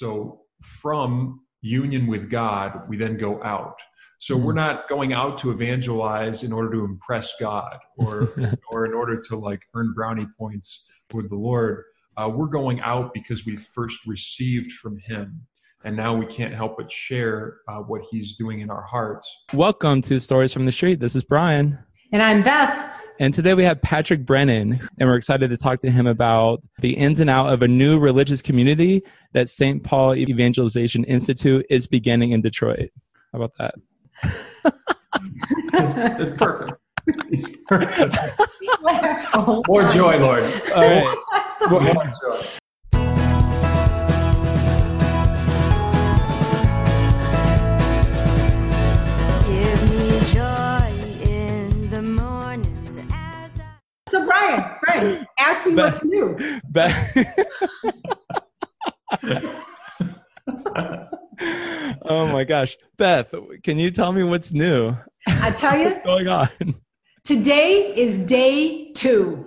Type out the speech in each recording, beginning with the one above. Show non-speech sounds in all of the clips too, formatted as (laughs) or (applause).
So from union with God, we then go out. So mm-hmm. we're not going out to evangelize in order to impress God or (laughs) or in order to like earn brownie points with the Lord. Uh, we're going out because we first received from Him, and now we can't help but share uh, what He's doing in our hearts. Welcome to Stories from the Street. This is Brian, and I'm Beth. And today we have Patrick Brennan, and we're excited to talk to him about the ins and out of a new religious community that St. Paul Evangelization Institute is beginning in Detroit. How about that? It's perfect. (laughs) More joy, Lord. All right. More joy. Ask me what's new. oh my gosh, Beth, can you tell me what's new? I tell you, what's going on? Today is day two.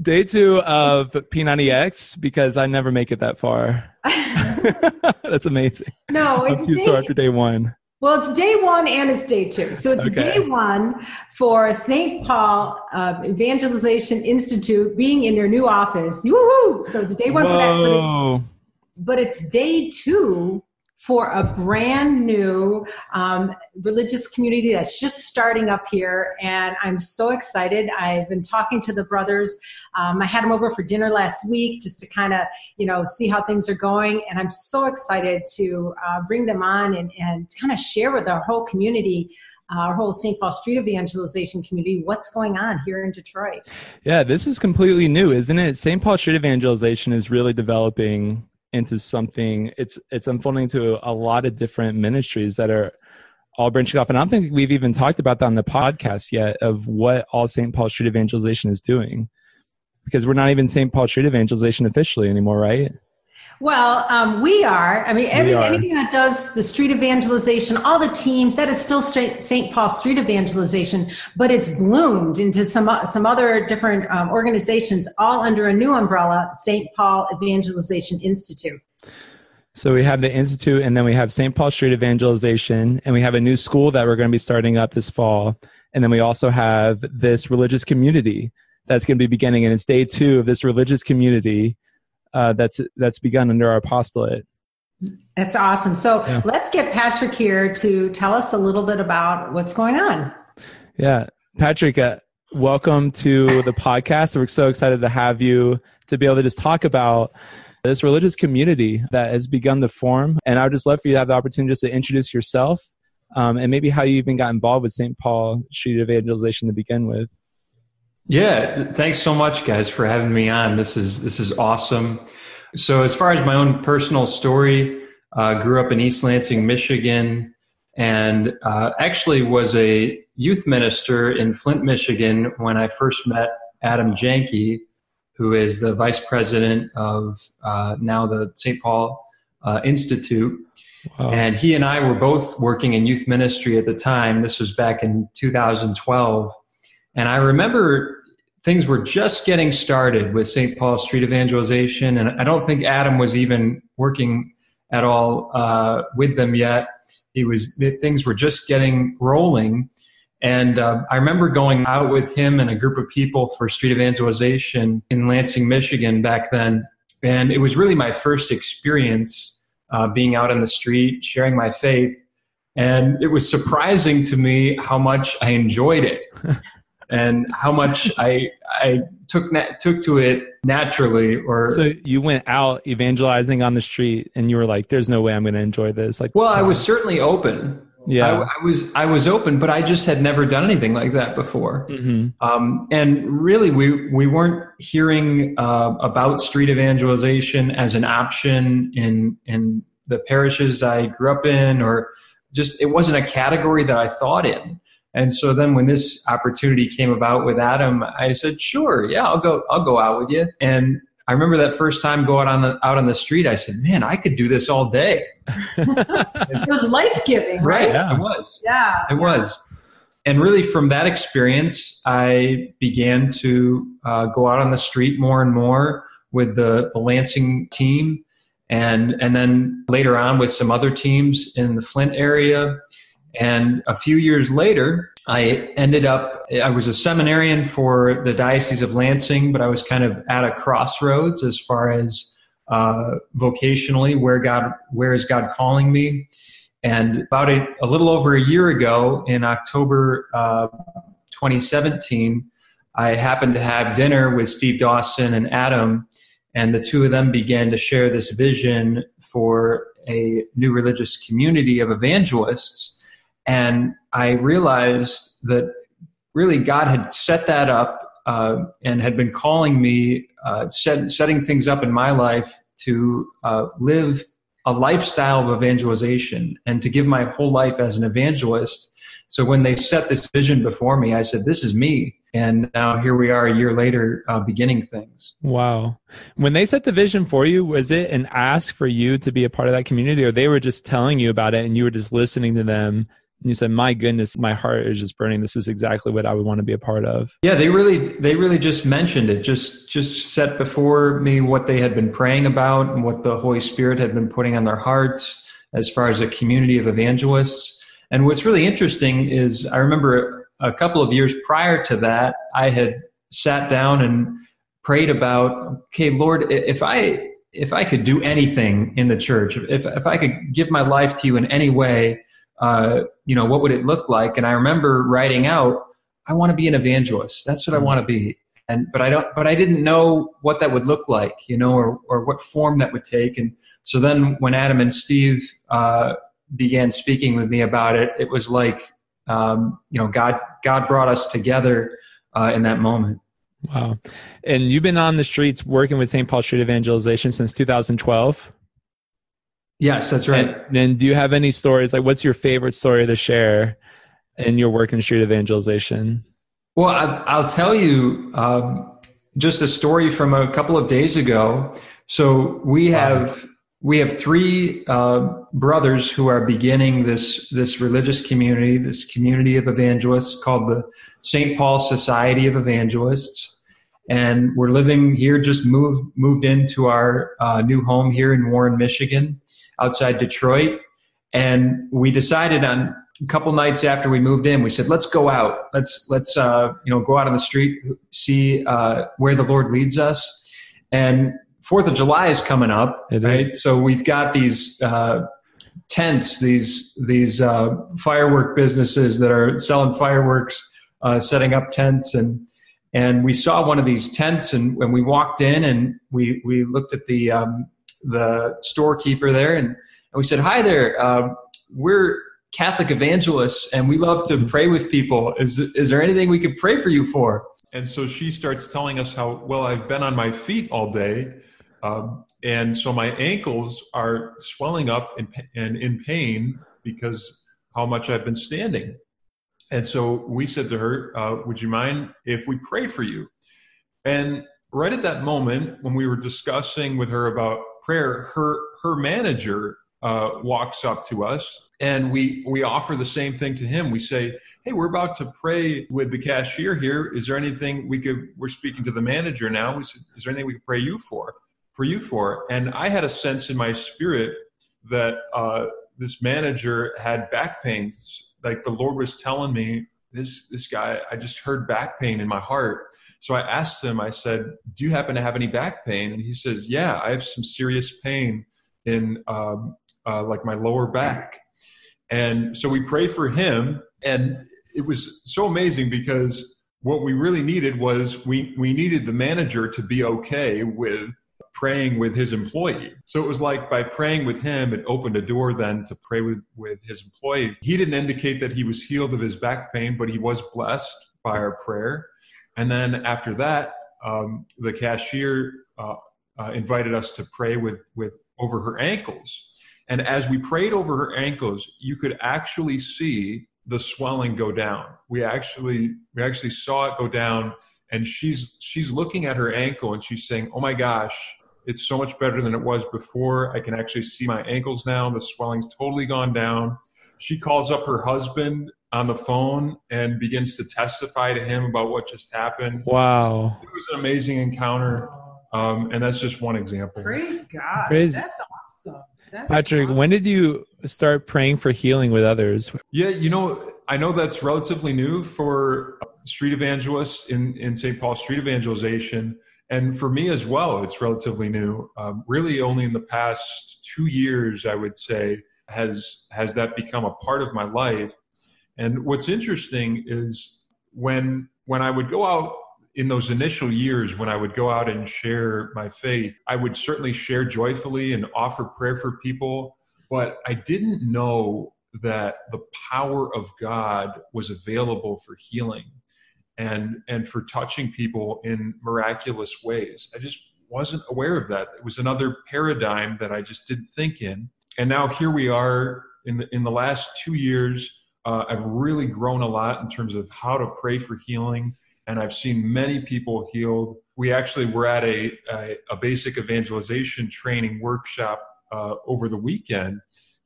Day two of P90X because I never make it that far. (laughs) (laughs) That's amazing. No, it's day, so after day one. Well, it's day one and it's day two. So it's okay. day one for St. Paul uh, Evangelization Institute being in their new office. Woohoo! So it's day one Whoa. for that. But it's, but it's day two for a brand new um, religious community that's just starting up here. And I'm so excited. I've been talking to the brothers. Um, I had them over for dinner last week just to kind of, you know, see how things are going. And I'm so excited to uh, bring them on and, and kind of share with our whole community uh, our whole St. Paul Street evangelization community, what's going on here in Detroit. Yeah, this is completely new, isn't it? St. Paul Street evangelization is really developing into something it's it's unfolding to a lot of different ministries that are all branching off. And i don't think we've even talked about that on the podcast yet of what all st paul street evangelization is doing because we're not even st paul street evangelization officially anymore right well, um, we are. I mean, every, anything that does the street evangelization, all the teams, that is still St. Paul street evangelization, but it's bloomed into some some other different um, organizations, all under a new umbrella, St. Paul Evangelization Institute. So we have the institute, and then we have St. Paul Street Evangelization, and we have a new school that we're going to be starting up this fall, and then we also have this religious community that's going to be beginning, and it's day two of this religious community uh, that's that's begun under our apostolate. That's awesome. So yeah. let's get Patrick here to tell us a little bit about what's going on. Yeah, Patrick, uh, welcome to the podcast. We're so excited to have you to be able to just talk about this religious community that has begun to form. And I would just love for you to have the opportunity just to introduce yourself um, and maybe how you even got involved with St. Paul Street Evangelization to begin with. Yeah, thanks so much, guys, for having me on. This is this is awesome. So, as far as my own personal story, uh, grew up in East Lansing, Michigan, and uh, actually was a youth minister in Flint, Michigan, when I first met Adam Janke, who is the vice president of uh, now the St. Paul uh, Institute. Wow. And he and I were both working in youth ministry at the time. This was back in 2012. And I remember things were just getting started with St. Paul Street Evangelization, and I don't think Adam was even working at all uh, with them yet. He was things were just getting rolling, and uh, I remember going out with him and a group of people for street evangelization in Lansing, Michigan back then, and it was really my first experience uh, being out on the street, sharing my faith, and it was surprising to me how much I enjoyed it. (laughs) and how much (laughs) I I took na- took to it naturally. Or so you went out evangelizing on the street, and you were like, "There's no way I'm going to enjoy this." Like, well, I was certainly open. Yeah, I, I, was I was open, but I just had never done anything like that before. Mm-hmm. Um, and really, we we weren't hearing uh, about street evangelization as an option in in the parishes I grew up in, or just it wasn't a category that I thought in. And so then when this opportunity came about with Adam, I said, sure, yeah, I'll go, I'll go out with you. And I remember that first time going on the, out on the street, I said, man, I could do this all day. (laughs) it was life giving, right? right? Yeah. It was. Yeah. It was. And really from that experience, I began to uh, go out on the street more and more with the, the Lansing team and and then later on with some other teams in the Flint area. And a few years later, I ended up, I was a seminarian for the Diocese of Lansing, but I was kind of at a crossroads as far as uh, vocationally, where God, where is God calling me? And about a, a little over a year ago, in October uh, 2017, I happened to have dinner with Steve Dawson and Adam, and the two of them began to share this vision for a new religious community of evangelists and I realized that really God had set that up uh, and had been calling me, uh, set, setting things up in my life to uh, live a lifestyle of evangelization and to give my whole life as an evangelist. So when they set this vision before me, I said, This is me. And now here we are a year later, uh, beginning things. Wow. When they set the vision for you, was it an ask for you to be a part of that community, or they were just telling you about it and you were just listening to them you said my goodness my heart is just burning. This is exactly what i would want to be a part of. Yeah they really they really just mentioned it just just set before me what they had been praying about and what the holy spirit had been putting on their hearts as far as a community of evangelists. And what's really interesting is i remember a couple of years prior to that i had sat down and prayed about okay lord if i if i could do anything in the church if if i could give my life to you in any way uh, you know, what would it look like? And I remember writing out, I want to be an evangelist. That's what I want to be. And, but I don't, but I didn't know what that would look like, you know, or, or what form that would take. And so then when Adam and Steve, uh, began speaking with me about it, it was like, um, you know, God, God brought us together, uh, in that moment. Wow. And you've been on the streets working with St. Paul Street Evangelization since 2012. Yes, that's right. And, and, do you have any stories? Like, what's your favorite story to share in your work in street evangelization? Well, I'll, I'll tell you um, just a story from a couple of days ago. So we have we have three uh, brothers who are beginning this this religious community, this community of evangelists called the St. Paul Society of Evangelists, and we're living here. Just moved moved into our uh, new home here in Warren, Michigan outside Detroit. And we decided on a couple nights after we moved in, we said, let's go out. Let's, let's, uh, you know, go out on the street, see, uh, where the Lord leads us. And Fourth of July is coming up, it right? Is. So we've got these, uh, tents, these, these, uh, firework businesses that are selling fireworks, uh, setting up tents and, and we saw one of these tents and when we walked in and we, we looked at the, um, the storekeeper there, and, and we said, "Hi there, um, we're Catholic evangelists, and we love to pray with people. Is is there anything we could pray for you for?" And so she starts telling us how well I've been on my feet all day, um, and so my ankles are swelling up and, and in pain because how much I've been standing. And so we said to her, uh, "Would you mind if we pray for you?" And right at that moment, when we were discussing with her about prayer, her her manager uh, walks up to us and we we offer the same thing to him. We say, "Hey, we're about to pray with the cashier here. Is there anything we could?" We're speaking to the manager now. Said, "Is there anything we could pray you for?" For you for? And I had a sense in my spirit that uh, this manager had back pains. Like the Lord was telling me, this this guy, I just heard back pain in my heart so I asked him, I said, Do you happen to have any back pain? And he says, Yeah, I have some serious pain in um, uh, like my lower back. And so we prayed for him. And it was so amazing because what we really needed was we, we needed the manager to be okay with praying with his employee. So it was like by praying with him, it opened a door then to pray with, with his employee. He didn't indicate that he was healed of his back pain, but he was blessed by our prayer. And then after that, um, the cashier uh, uh, invited us to pray with, with over her ankles. And as we prayed over her ankles, you could actually see the swelling go down. We actually we actually saw it go down, and she's she's looking at her ankle and she's saying, "Oh my gosh, it's so much better than it was before. I can actually see my ankles now. The swelling's totally gone down." She calls up her husband on the phone and begins to testify to him about what just happened. Wow. It was an amazing encounter. Um, and that's just one example. Praise God. Praise. That's awesome. That's Patrick, awesome. when did you start praying for healing with others? Yeah, you know, I know that's relatively new for street evangelists in, in St. Paul street evangelization. And for me as well, it's relatively new. Um, really, only in the past two years, I would say, has has that become a part of my life. And what's interesting is when when I would go out in those initial years when I would go out and share my faith, I would certainly share joyfully and offer prayer for people, but I didn't know that the power of God was available for healing and and for touching people in miraculous ways. I just wasn't aware of that. It was another paradigm that I just didn't think in. And now here we are in the in the last 2 years uh, I've really grown a lot in terms of how to pray for healing, and I've seen many people healed. We actually were at a, a, a basic evangelization training workshop uh, over the weekend,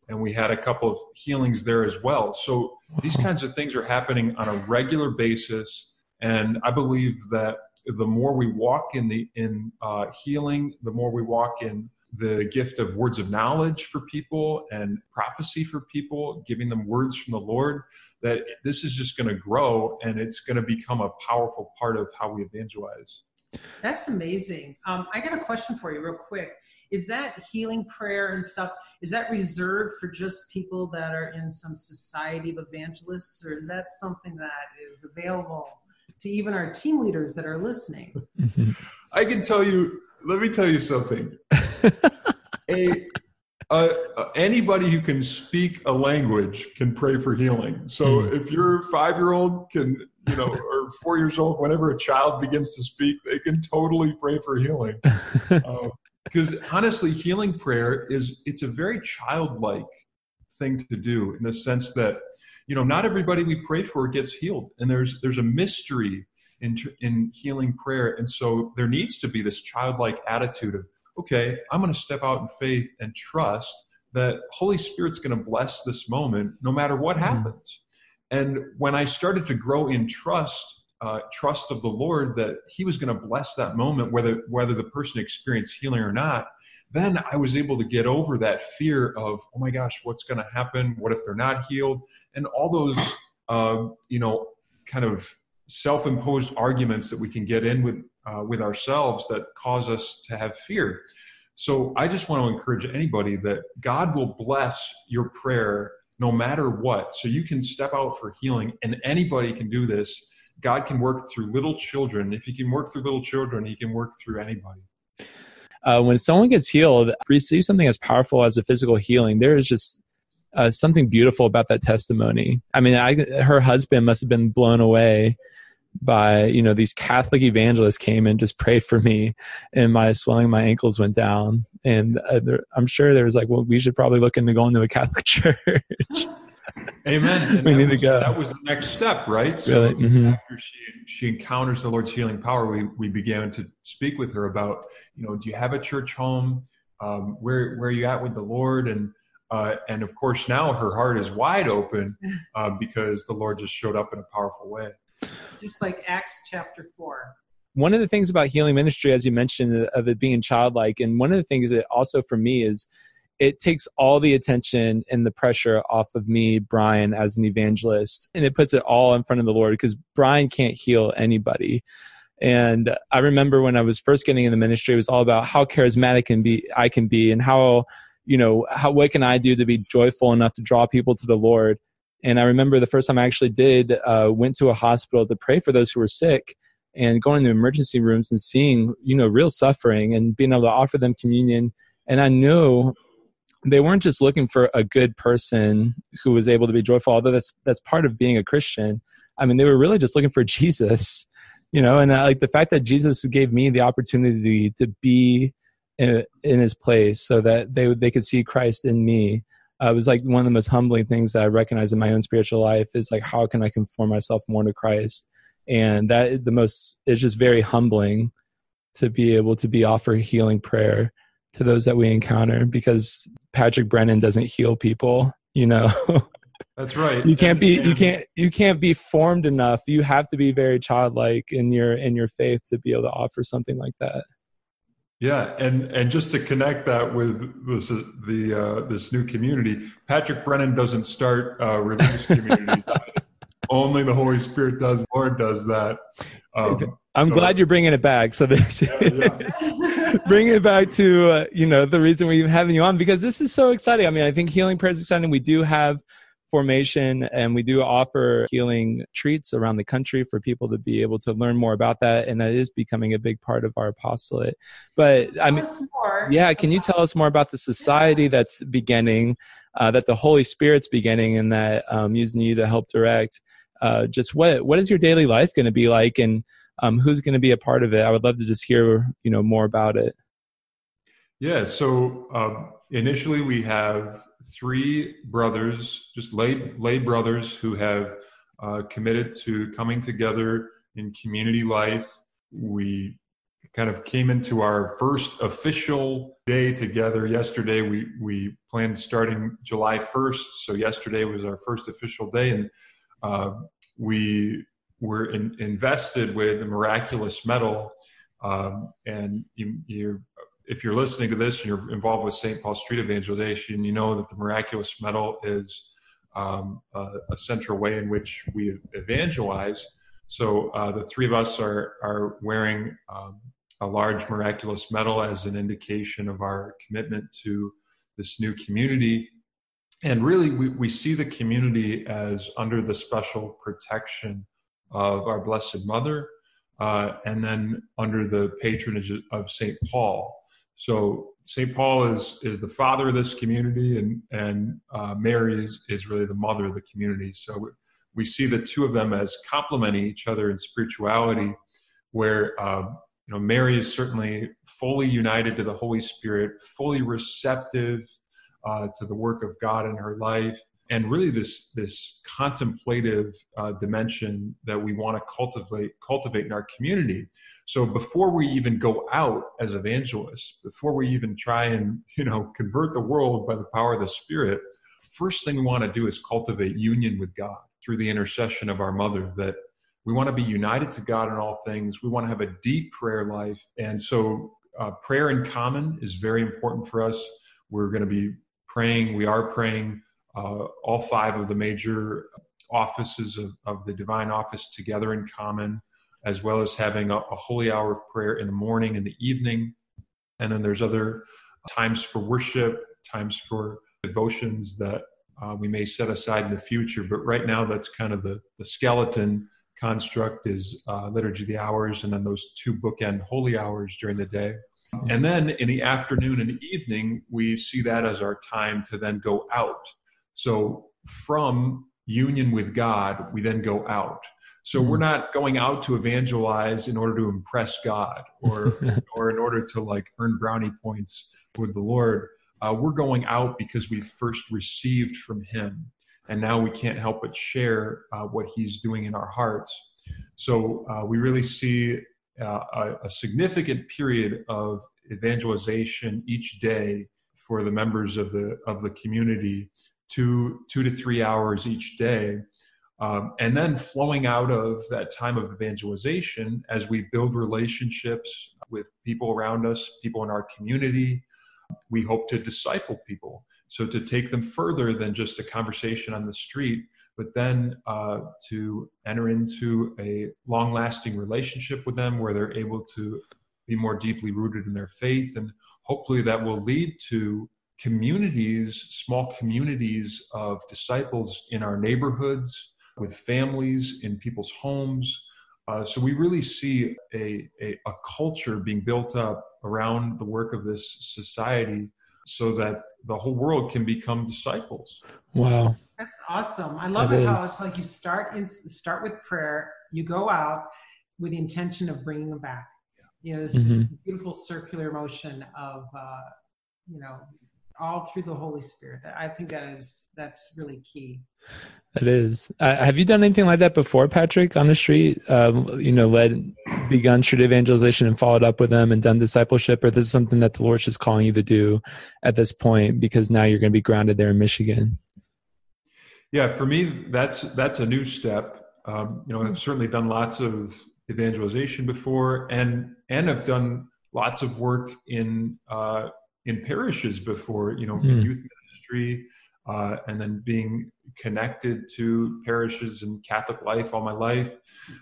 and we had a couple of healings there as well. So these kinds of things are happening on a regular basis, and I believe that the more we walk in the in uh, healing, the more we walk in the gift of words of knowledge for people and prophecy for people, giving them words from the Lord, that this is just going to grow and it's going to become a powerful part of how we evangelize. That's amazing. Um, I got a question for you, real quick. Is that healing prayer and stuff, is that reserved for just people that are in some society of evangelists, or is that something that is available to even our team leaders that are listening? (laughs) I can tell you let me tell you something. (laughs) a, uh, anybody who can speak a language can pray for healing. So mm. if your five year old can, you know, or four years old, whenever a child begins to speak, they can totally pray for healing. Because (laughs) uh, honestly, healing prayer is it's a very childlike thing to do in the sense that you know not everybody we pray for gets healed, and there's there's a mystery in, in healing prayer. And so there needs to be this childlike attitude of, okay, I'm going to step out in faith and trust that Holy Spirit's going to bless this moment no matter what mm-hmm. happens. And when I started to grow in trust, uh, trust of the Lord that He was going to bless that moment, whether whether the person experienced healing or not, then I was able to get over that fear of, oh my gosh, what's going to happen? What if they're not healed? And all those, uh, you know, kind of self-imposed arguments that we can get in with uh, with ourselves that cause us to have fear. So I just want to encourage anybody that God will bless your prayer no matter what. So you can step out for healing, and anybody can do this. God can work through little children. If He can work through little children, He can work through anybody. Uh, when someone gets healed, receive something as powerful as a physical healing, there is just uh, something beautiful about that testimony. I mean, I, her husband must have been blown away by you know these catholic evangelists came and just prayed for me and my swelling my ankles went down. And uh, there, i'm sure there was like well we should probably look into going to a catholic (laughs) church amen (laughs) and we need was, to go that was the next step right so really? mm-hmm. after she she encounters the lord's healing power we we began to speak with her about you know do you have a church home um, where where are you at with the lord and uh, and of course now her heart is wide open (laughs) uh, because the lord just showed up in a powerful way just like Acts chapter 4. One of the things about healing ministry, as you mentioned, of it being childlike, and one of the things that also for me is it takes all the attention and the pressure off of me, Brian, as an evangelist, and it puts it all in front of the Lord because Brian can't heal anybody. And I remember when I was first getting in the ministry, it was all about how charismatic can be I can be and how, you know, how what can I do to be joyful enough to draw people to the Lord. And I remember the first time I actually did, uh, went to a hospital to pray for those who were sick and going to emergency rooms and seeing, you know, real suffering and being able to offer them communion. And I knew they weren't just looking for a good person who was able to be joyful, although that's, that's part of being a Christian. I mean, they were really just looking for (laughs) Jesus, you know, and uh, like the fact that Jesus gave me the opportunity to be in, in his place so that they, they could see Christ in me uh, it was like one of the most humbling things that I recognize in my own spiritual life is like how can I conform myself more to Christ, and that the most is just very humbling to be able to be offered healing prayer to those that we encounter because Patrick Brennan doesn't heal people, you know. (laughs) That's right. you can't be you can't you can't be formed enough. You have to be very childlike in your in your faith to be able to offer something like that. Yeah, and and just to connect that with this the uh, this new community, Patrick Brennan doesn't start uh, religious (laughs) communities. Only the Holy Spirit does. The Lord does that. Um, I'm so, glad you're bringing it back. So this, (laughs) yeah, yeah. (laughs) bring it back to uh, you know the reason we're even having you on because this is so exciting. I mean, I think healing prayer is exciting. We do have formation and we do offer healing treats around the country for people to be able to learn more about that and that is becoming a big part of our apostolate but tell i mean yeah can you tell us more about the society that's beginning uh, that the holy spirit's beginning and that um, using you to help direct uh, just what what is your daily life going to be like and um, who's going to be a part of it i would love to just hear you know more about it yeah so um, initially we have three brothers, just lay, lay brothers who have uh, committed to coming together in community life. We kind of came into our first official day together yesterday. We, we planned starting July 1st. So yesterday was our first official day. And uh, we were in, invested with the miraculous medal. Um, and you, you're if you're listening to this and you're involved with St. Paul Street Evangelization, you know that the miraculous medal is um, a, a, central way in which we evangelize. So uh, the three of us are are wearing um, a large miraculous medal as an indication of our commitment to this new community. And really, we, we see the community as under the special protection of our Blessed Mother, uh, and then under the patronage of St. Paul. So St. Paul is is the father of this community, and and uh, Mary is is really the mother of the community. So we we see the two of them as complementing each other in spirituality, where uh, you know Mary is certainly fully united to the Holy Spirit, fully receptive uh, to the work of God in her life, and really this this contemplative uh, dimension that we want to cultivate cultivate in our community. So before we even go out as evangelists before we even try and you know convert the world by the power of the spirit first thing we want to do is cultivate union with god through the intercession of our mother that we want to be united to god in all things. We want to have a deep prayer life. And so uh, prayer in common is very important for us. We're going to be praying we are praying uh, all five of the major offices of, of, the divine office together in common, as well as having a, a, holy hour of prayer in the morning and the evening. And then there's other times for worship, times for devotions that uh, we may set aside in the future. But right now, that's kind of the, the skeleton construct is uh, liturgy of the hours and then those two bookend holy hours during the day. And then in the afternoon and evening, we see that as our time to then go out so from union with God, we then go out. So we're not going out to evangelize in order to impress God or (laughs) or in order to like earn brownie points with the Lord. Uh, we're going out because we first received from Him, and now we can't help but share uh, what He's doing in our hearts. So uh, we really see a, a significant period of evangelization each day for the members of the of the community two two to three hours each day um, and then flowing out of that time of evangelization as we build relationships with people around us people in our community. We hope to disciple people. So to take them further than just a conversation on the street but then uh, to enter into a long lasting relationship with them where they're able to be more deeply rooted in their faith and hopefully that will lead to communities, small communities of disciples in our neighborhoods, with families, in people's homes. Uh, so we really see a, a, a, culture being built up around the work of this society so that the whole world can become disciples. Wow. That's awesome. I love it, it how it's like you start in, start with prayer, you go out with the intention of bringing them back. You know, this, mm-hmm. this beautiful circular motion of, uh, you know, all through the Holy Spirit. I think that is that's really key. It is. Uh, have you done anything like that before, Patrick, on the street? Um, you know, led, begun street evangelization and followed up with them and done discipleship, or this is something that the Lord's just calling you to do at this point because now you're going to be grounded there in Michigan. Yeah, for me, that's that's a new step. Um, you know, I've certainly done lots of evangelization before, and and I've done lots of work in uh, in parishes before, you know, mm. youth ministry, uh, and then being connected to parishes and Catholic life all my life.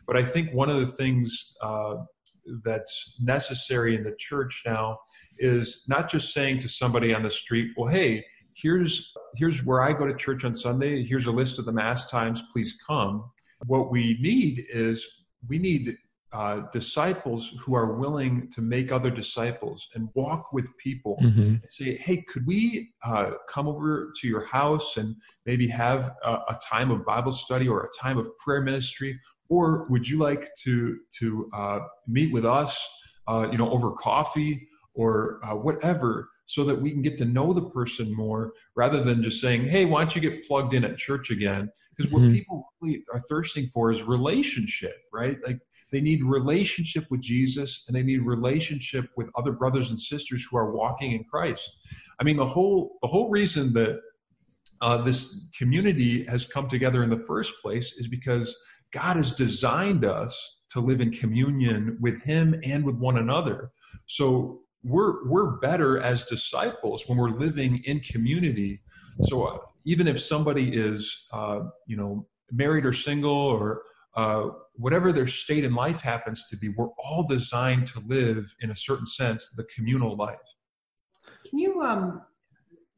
But I think one of the things uh, that's necessary in the church now is not just saying to somebody on the street, "Well, hey, here's here's where I go to church on Sunday. Here's a list of the mass times. Please come." What we need is we need uh, disciples who are willing to make other disciples and walk with people mm-hmm. and say, hey, could we uh, come over to your house and maybe have a, a, time of Bible study or a time of prayer ministry? Or would you like to, to uh, meet with us, uh, you know, over coffee or uh, whatever? So that we can get to know the person more rather than just saying, hey, why don't you get plugged in at church again? Because what mm-hmm. people really are thirsting for is relationship, right? Like they need relationship with Jesus and they need relationship with other brothers and sisters who are walking in Christ. I mean, the whole the whole reason that uh, this community has come together in the first place is because God has designed us to live in communion with Him and with one another. So we're we're better as disciples when we're living in community. So uh, even if somebody is, uh, you know, married or single or uh, whatever their state in life happens to be, we're all designed to live, in a certain sense, the communal life. Can you, um,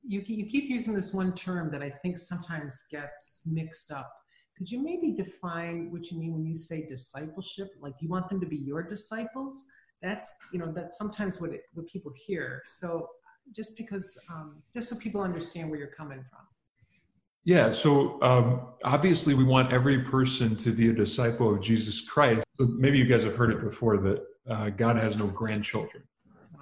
you, you keep using this one term that I think sometimes gets mixed up. Could you maybe define what you mean when you say discipleship? Like you want them to be your disciples? That's, you know, that's sometimes what, it, what people hear. So just because, um, just so people understand where you're coming from. Yeah, so um, obviously we want every person to be a disciple of Jesus Christ. So maybe you guys have heard it before that uh, God has no grandchildren.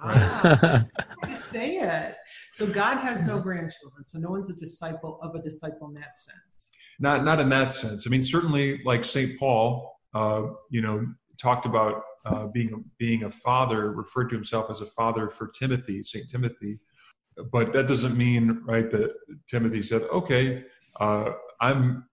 Right? (laughs) Ah, to say it. So God has no grandchildren. So no one's a disciple of a disciple in that sense. Not not in that sense. I mean, certainly, like Saint Paul, uh, you know, talked about uh, being being a father, referred to himself as a father for Timothy, Saint Timothy but that doesn't mean right that timothy said okay uh, i'm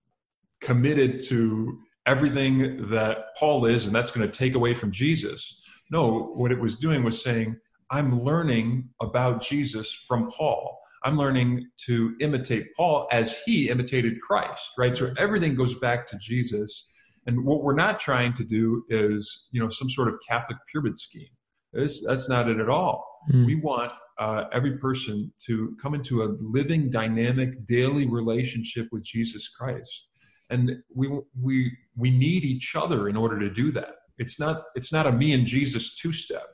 committed to everything that paul is and that's going to take away from jesus. No what it was doing was saying i'm learning about jesus from paul. I'm learning to imitate paul as he imitated christ right? So everything goes back to jesus. And what we're not trying to do is you know some sort of catholic pyramid scheme. This, that's not it at all. Mm. we want uh, every person to come into a living, dynamic, daily relationship with Jesus Christ. And we, we, we need each other in order to do that. It's not, it's not a me and Jesus two step.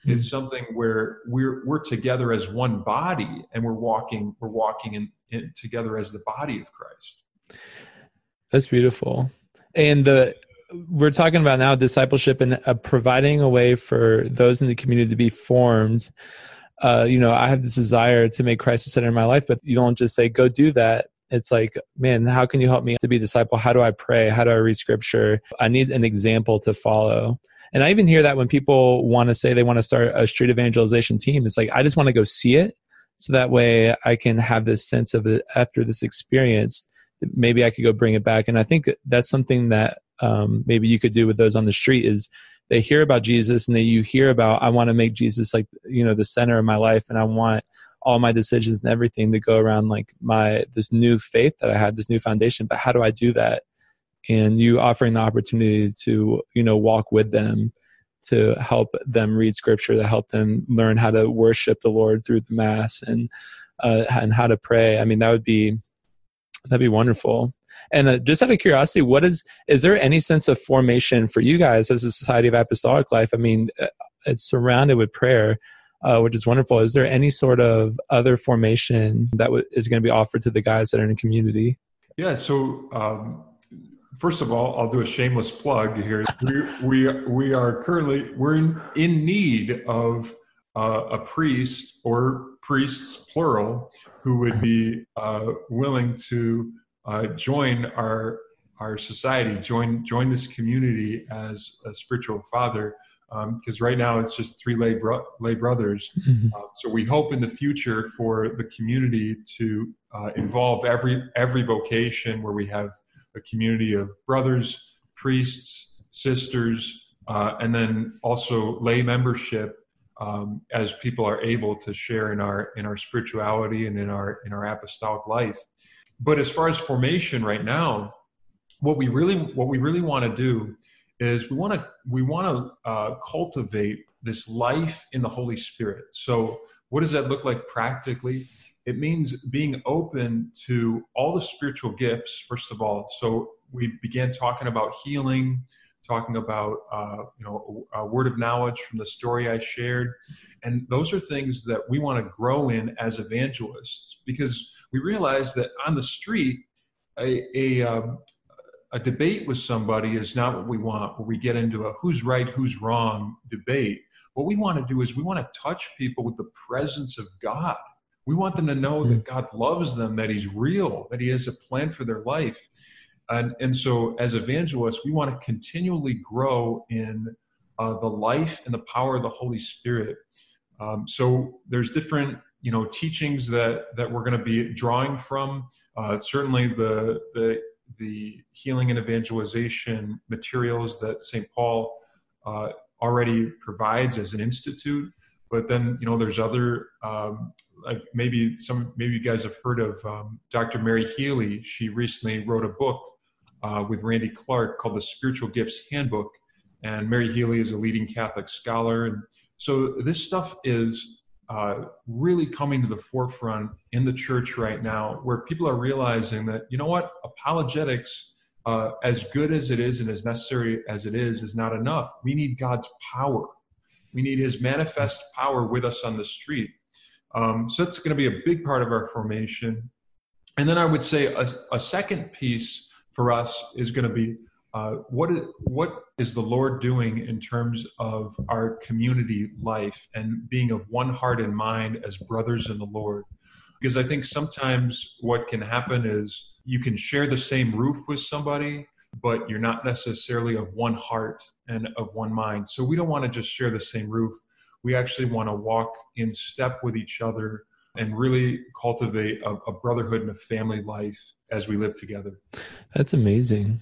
Mm-hmm. It's something where we're, we're together as one body and we're walking, we're walking in, in together as the body of Christ. That's beautiful. And the, we're talking about now discipleship and uh, providing a way for those in the community to be formed uh, you know, I have this desire to make Christ the center of my life, but you don't just say, go do that. It's like, man, how can you help me to be a disciple? How do I pray? How do I read scripture? I need an example to follow. And I even hear that when people want to say they want to start a street evangelization team, it's like, I just want to go see it. So that way I can have this sense of it after this experience, maybe I could go bring it back. And I think that's something that um, maybe you could do with those on the street is they hear about Jesus and that you hear about I want to make Jesus like you know the center of my life and I want all my decisions and everything to go around like my this new faith that I had this new foundation but how do I do that? And you offering the opportunity to you know walk with them to help them read scripture to help them learn how to worship the Lord through the mass and uh, and how to pray. I mean that would be that'd be wonderful and uh, just out of curiosity, what is is there any sense of formation for you guys as a Society of Apostolic Life? I mean, uh, it's surrounded with prayer, uh, which is wonderful. Is there any sort of other formation that w- is going to be offered to the guys that are in the community? Yeah. So. Um, first of all, I'll do a shameless plug here. We we, we are currently we're in, in need of uh, a priest or priests plural who would be uh, willing to uh, join our our society, join join this community as a spiritual father. Because um, right now it's just three lay, bro- lay brothers. Mm-hmm. Uh, so we hope in the future for the community to uh, involve every every vocation where we have a community of brothers, priests, sisters, uh, and then also lay membership um, as people are able to share in our in our spirituality and in our in our apostolic life. But as far as formation right now, what we really what we really want to do is we want to we want to uh, cultivate this life in the Holy Spirit. So what does that look like practically? It means being open to all the spiritual gifts, first of all. So we began talking about healing, talking about uh, you know a, word of knowledge from the story I shared, and those are things that we want to grow in as evangelists because we realize that on the street, a a, um, a debate with somebody is not what we want. Where we get into a who's right, who's wrong debate. What we want to do is we want to touch people with the presence of God. We want them to know that hmm. God loves them, that He's real, that He has a plan for their life. And, and so, as evangelists, we want to continually grow in uh, the life and the power of the Holy Spirit. Um, so, there's different you know teachings that that we're going to be drawing from. Uh, certainly, the the the healing and evangelization materials that St. Paul uh, already provides as an institute. But then, you know, there's other, um, like maybe some, maybe you guys have heard of um, Dr. Mary Healy. She recently wrote a book uh, with Randy Clark called The Spiritual Gifts Handbook. And Mary Healy is a leading Catholic scholar. And so this stuff is uh, really coming to the forefront in the church right now, where people are realizing that, you know what, apologetics uh, as good as it is and as necessary as it is, is not enough. We need God's power. We need His manifest power with us on the street. Um, so that's going to be a big part of our formation. And then I would say a, a second piece for us is going to be uh, what is, what is the Lord doing in terms of our community life and being of one heart and mind as brothers in the Lord? Because I think sometimes what can happen is you can share the same roof with somebody, but you're not necessarily of one heart and of one mind. So we don't want to just share the same roof. We actually want to walk in step with each other and really cultivate a, a brotherhood and a family life as we live together. That's amazing.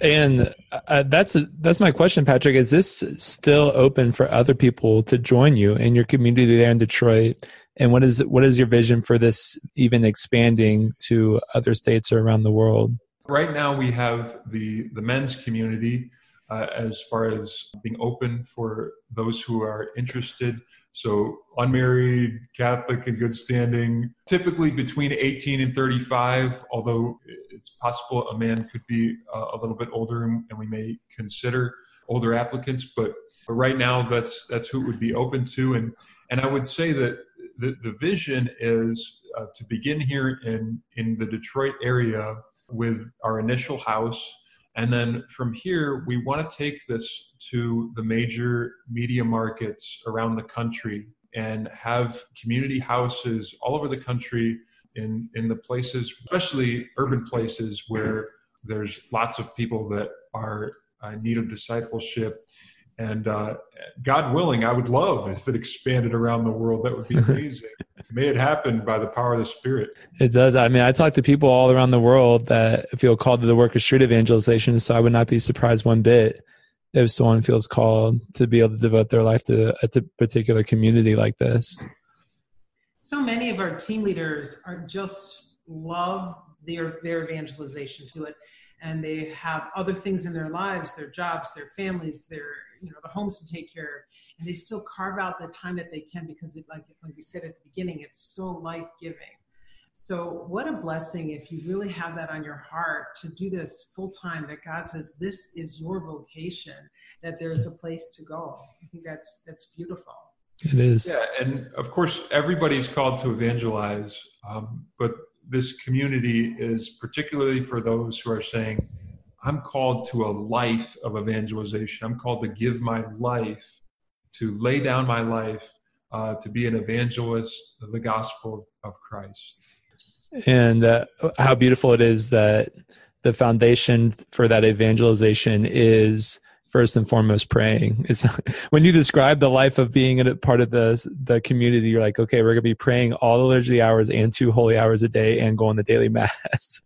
And uh, that's a, that's my question, Patrick. Is this still open for other people to join you in your community there in Detroit? And what is what is your vision for this even expanding to other states or around the world? Right now we have the the men's community uh, as far as being open for those who are interested so unmarried catholic in good standing typically between 18 and 35 although it's possible a man could be uh, a little bit older and we may consider older applicants but, but right now that's that's who it would be open to and and i would say that the, the vision is uh, to begin here in, in the Detroit area with our initial house. And then from here, we want to take this to the major media markets around the country and have community houses all over the country in, in the places, especially urban places where there's lots of people that are in need of discipleship and uh, God willing, I would love if it expanded around the world. That would be (laughs) amazing. May it happen by the power of the Spirit. It does. I mean, I talk to people all around the world that feel called to the work of street evangelization. So I would not be surprised one bit if someone feels called to be able to devote their life to a particular community like this. So many of our team leaders are just love their their evangelization to it and they have other things in their lives their jobs their families their you know the homes to take care of. And they still carve out the time that they can because it like like we said at the beginning it's so life-giving. So what a blessing if you really have that on your heart to do this full time that god says this is your vocation that there is a place to go. I think that's that's beautiful. It is. Yeah and of course everybody's called to evangelize um, but this community is particularly for those who are saying, I'm called to a life of evangelization. I'm called to give my life, to lay down my life, uh, to be an evangelist of the gospel of Christ. And uh, how beautiful it is that the foundation for that evangelization is first and foremost praying is (laughs) when you describe the life of being a part of the the community you're like okay we're going to be praying all the liturgy hours and two holy hours a day and going to daily (laughs) mass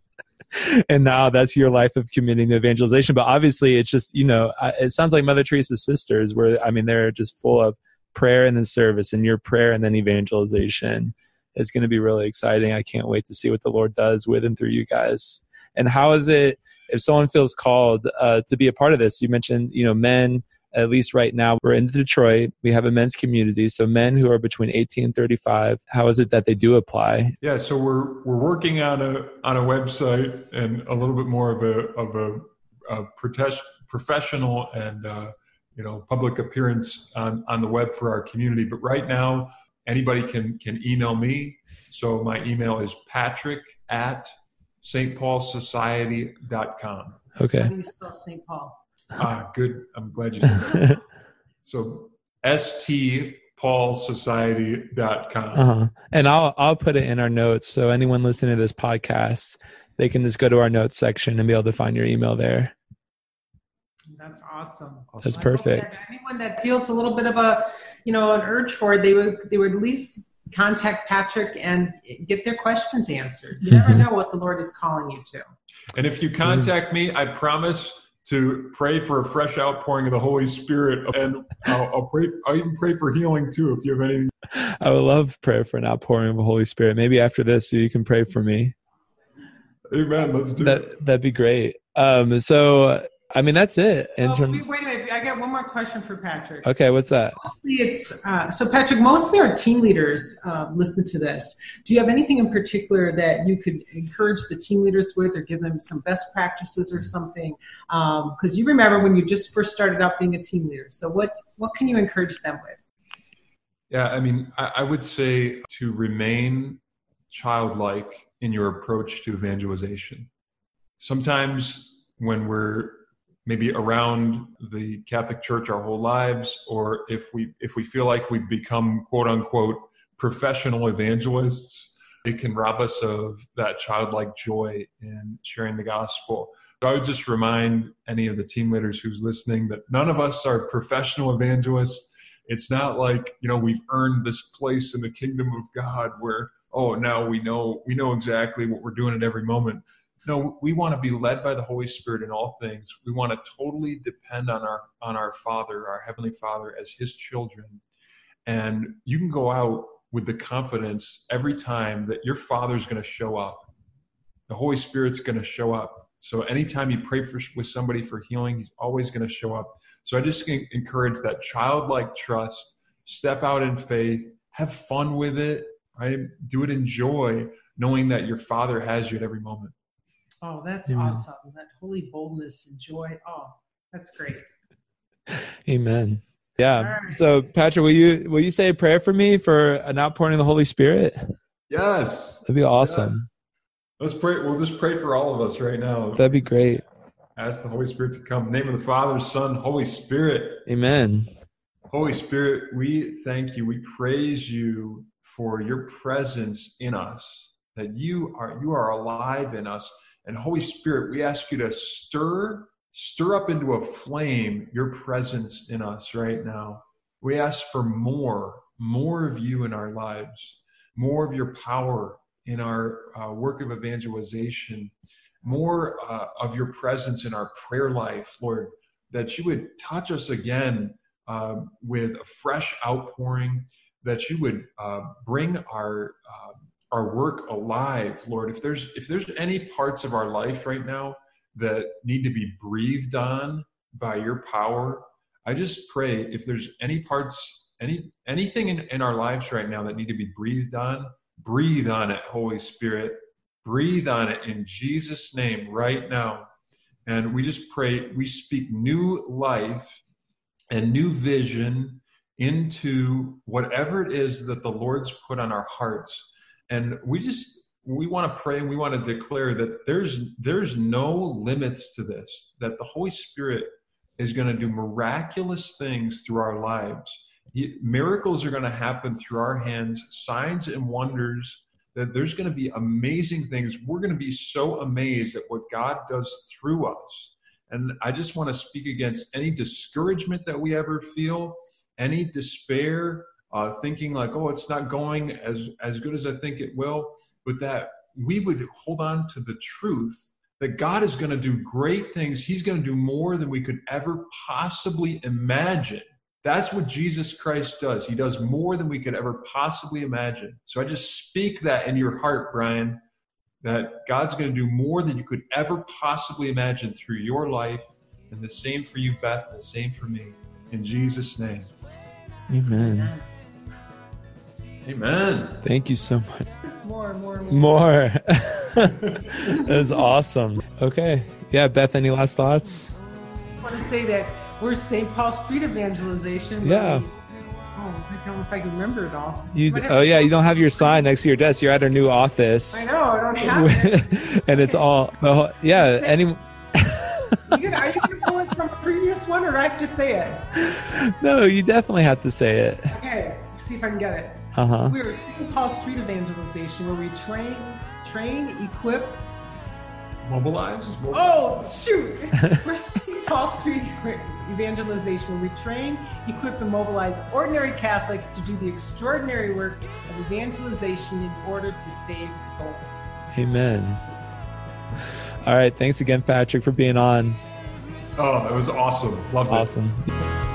and now that's your life of committing to evangelization but obviously it's just you know it sounds like mother teresa's sisters where i mean they're just full of prayer and then service and your prayer and then evangelization is going to be really exciting. I can't wait to see what the Lord does with and through you guys. And how is it if someone feels called uh, to be a part of this? You mentioned, you know, men. At least right now, we're in Detroit. We have a men's community, so men who are between 18 and 35. How is it that they do apply? Yeah, so we're we're working on a on a website and a little bit more of a of a, a professional and uh, you know public appearance on on the web for our community. But right now, anybody can can email me. So my email is patrick at stpaulsociety.com. Okay. How do you spell St. Paul? Ah, good. I'm glad you said that. (laughs) so stpaulsociety.com. Uh-huh. And I'll I'll put it in our notes so anyone listening to this podcast, they can just go to our notes section and be able to find your email there. That's awesome. That's perfect. That anyone that feels a little bit of a, you know, an urge for it, they would they would at least contact Patrick and get their questions answered. You never know what the Lord is calling you to. And if you contact me, I promise to pray for a fresh outpouring of the Holy Spirit, and I'll, I'll pray. I'll even pray for healing too. If you have anything, I would love prayer for an outpouring of the Holy Spirit. Maybe after this, you can pray for me. Amen. Let's do that, it. That'd be great. Um, so I mean, that's it. In oh, terms. Wait a minute. I got one more question for Patrick. Okay, what's that? Mostly, it's uh, so Patrick. Mostly, our team leaders uh, listen to this. Do you have anything in particular that you could encourage the team leaders with, or give them some best practices or something? Because um, you remember when you just first started out being a team leader. So, what what can you encourage them with? Yeah, I mean, I, I would say to remain childlike in your approach to evangelization. Sometimes when we're maybe around the Catholic Church our whole lives, or if we if we feel like we've become quote unquote professional evangelists, it can rob us of that childlike joy in sharing the gospel. So I would just remind any of the team leaders who's listening that none of us are professional evangelists. It's not like, you know, we've earned this place in the kingdom of God where, oh, now we know we know exactly what we're doing at every moment no we want to be led by the holy spirit in all things. We want to totally depend on our on our father our heavenly father as his children. And you can go out with the confidence every time that your father's going to show up. The holy spirit's going to show up. So anytime you pray for, with somebody for healing he's always going to show up. So i just encourage that childlike trust. Step out in faith. Have fun with it. Right? Do it in joy knowing that your father has you at every moment Oh, that's Amen. awesome. That holy boldness and joy. Oh, that's great. Amen. Yeah. Right. So Patrick, will you will you say a prayer for me for an outpouring of the Holy Spirit? Yes. That'd be awesome. Yes. Let's pray. We'll just pray for all of us right now. That'd be great. Ask the Holy Spirit to come. In the name of the Father, Son, Holy Spirit. Amen. Holy Spirit, we thank you. We praise you for your presence in us. That you are you are alive in us and Holy Spirit, we ask you to stir, stir up into a flame your presence in us right now. We ask for more, more of you in our lives, more of your power in our uh, work of evangelization, more uh, of your presence in our prayer life, Lord, that you would touch us again uh, with a fresh outpouring, that you would uh, bring our uh, our work alive, Lord. If there's if there's any parts of our life right now that need to be breathed on by your power, I just pray if there's any parts, any anything in, in our lives right now that need to be breathed on, breathe on it, Holy Spirit. Breathe on it in Jesus' name right now. And we just pray, we speak new life and new vision into whatever it is that the Lord's put on our hearts and we just we want to pray and we want to declare that there's there's no limits to this that the holy spirit is going to do miraculous things through our lives. He, miracles are going to happen through our hands signs and wonders that there's going to be amazing things. We're going to be so amazed at what god does through us. And i just want to speak against any discouragement that we ever feel any despair uh, thinking like, oh, it's not going as as good as I think it will, but that we would hold on to the truth that God is going to do great things. He's going to do more than we could ever possibly imagine That's what Jesus Christ does. He does more than we could ever possibly imagine. So I just speak that in your heart, Brian, that God's going to do more than you could ever possibly imagine through your life. And the same for you, Beth, and the same for me. In Jesus' name. Amen. Amen. Thank you so much. More, more, more. More. (laughs) that was awesome. Okay. Yeah, Beth, any last thoughts? I want to say that we're St. Paul Street Evangelization. Yeah. Oh, I don't know if I can remember it all. You, oh yeah, you don't have your sign next to your desk. You're at our new office. I know, I don't have (laughs) it. and it's all, well, yeah. Any. Gonna, are you going to pull it from a previous one, or do I have to say it? (laughs) no, you definitely have to say it. Okay, see if I can get it. Uh huh. We're St. Paul Street Evangelization, where we train, train, equip. Mobilize? Oh shoot! (laughs) We're St. Paul Street Evangelization, where we train, equip, and mobilize ordinary Catholics to do the extraordinary work of evangelization in order to save souls. Amen. All right. Thanks again, Patrick, for being on. Oh, that was awesome. Loved it. Awesome.